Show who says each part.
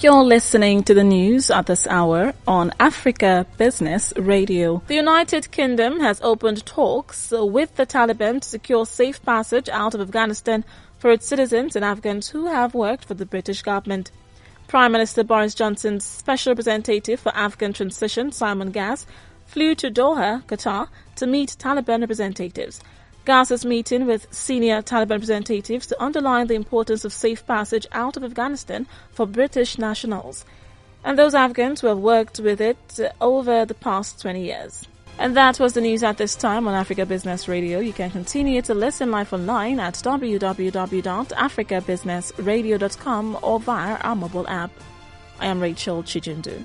Speaker 1: You're listening to the news at this hour on Africa Business Radio. The United Kingdom has opened talks with the Taliban to secure safe passage out of Afghanistan for its citizens and Afghans who have worked for the British government. Prime Minister Boris Johnson's special representative for Afghan transition, Simon Gass, flew to Doha, Qatar, to meet Taliban representatives. Gass is meeting with senior Taliban representatives to underline the importance of safe passage out of Afghanistan for British nationals and those Afghans who have worked with it uh, over the past 20 years. And that was the news at this time on Africa Business Radio. You can continue to listen live online at www.africabusinessradio.com or via our mobile app. I am Rachel Chijindu.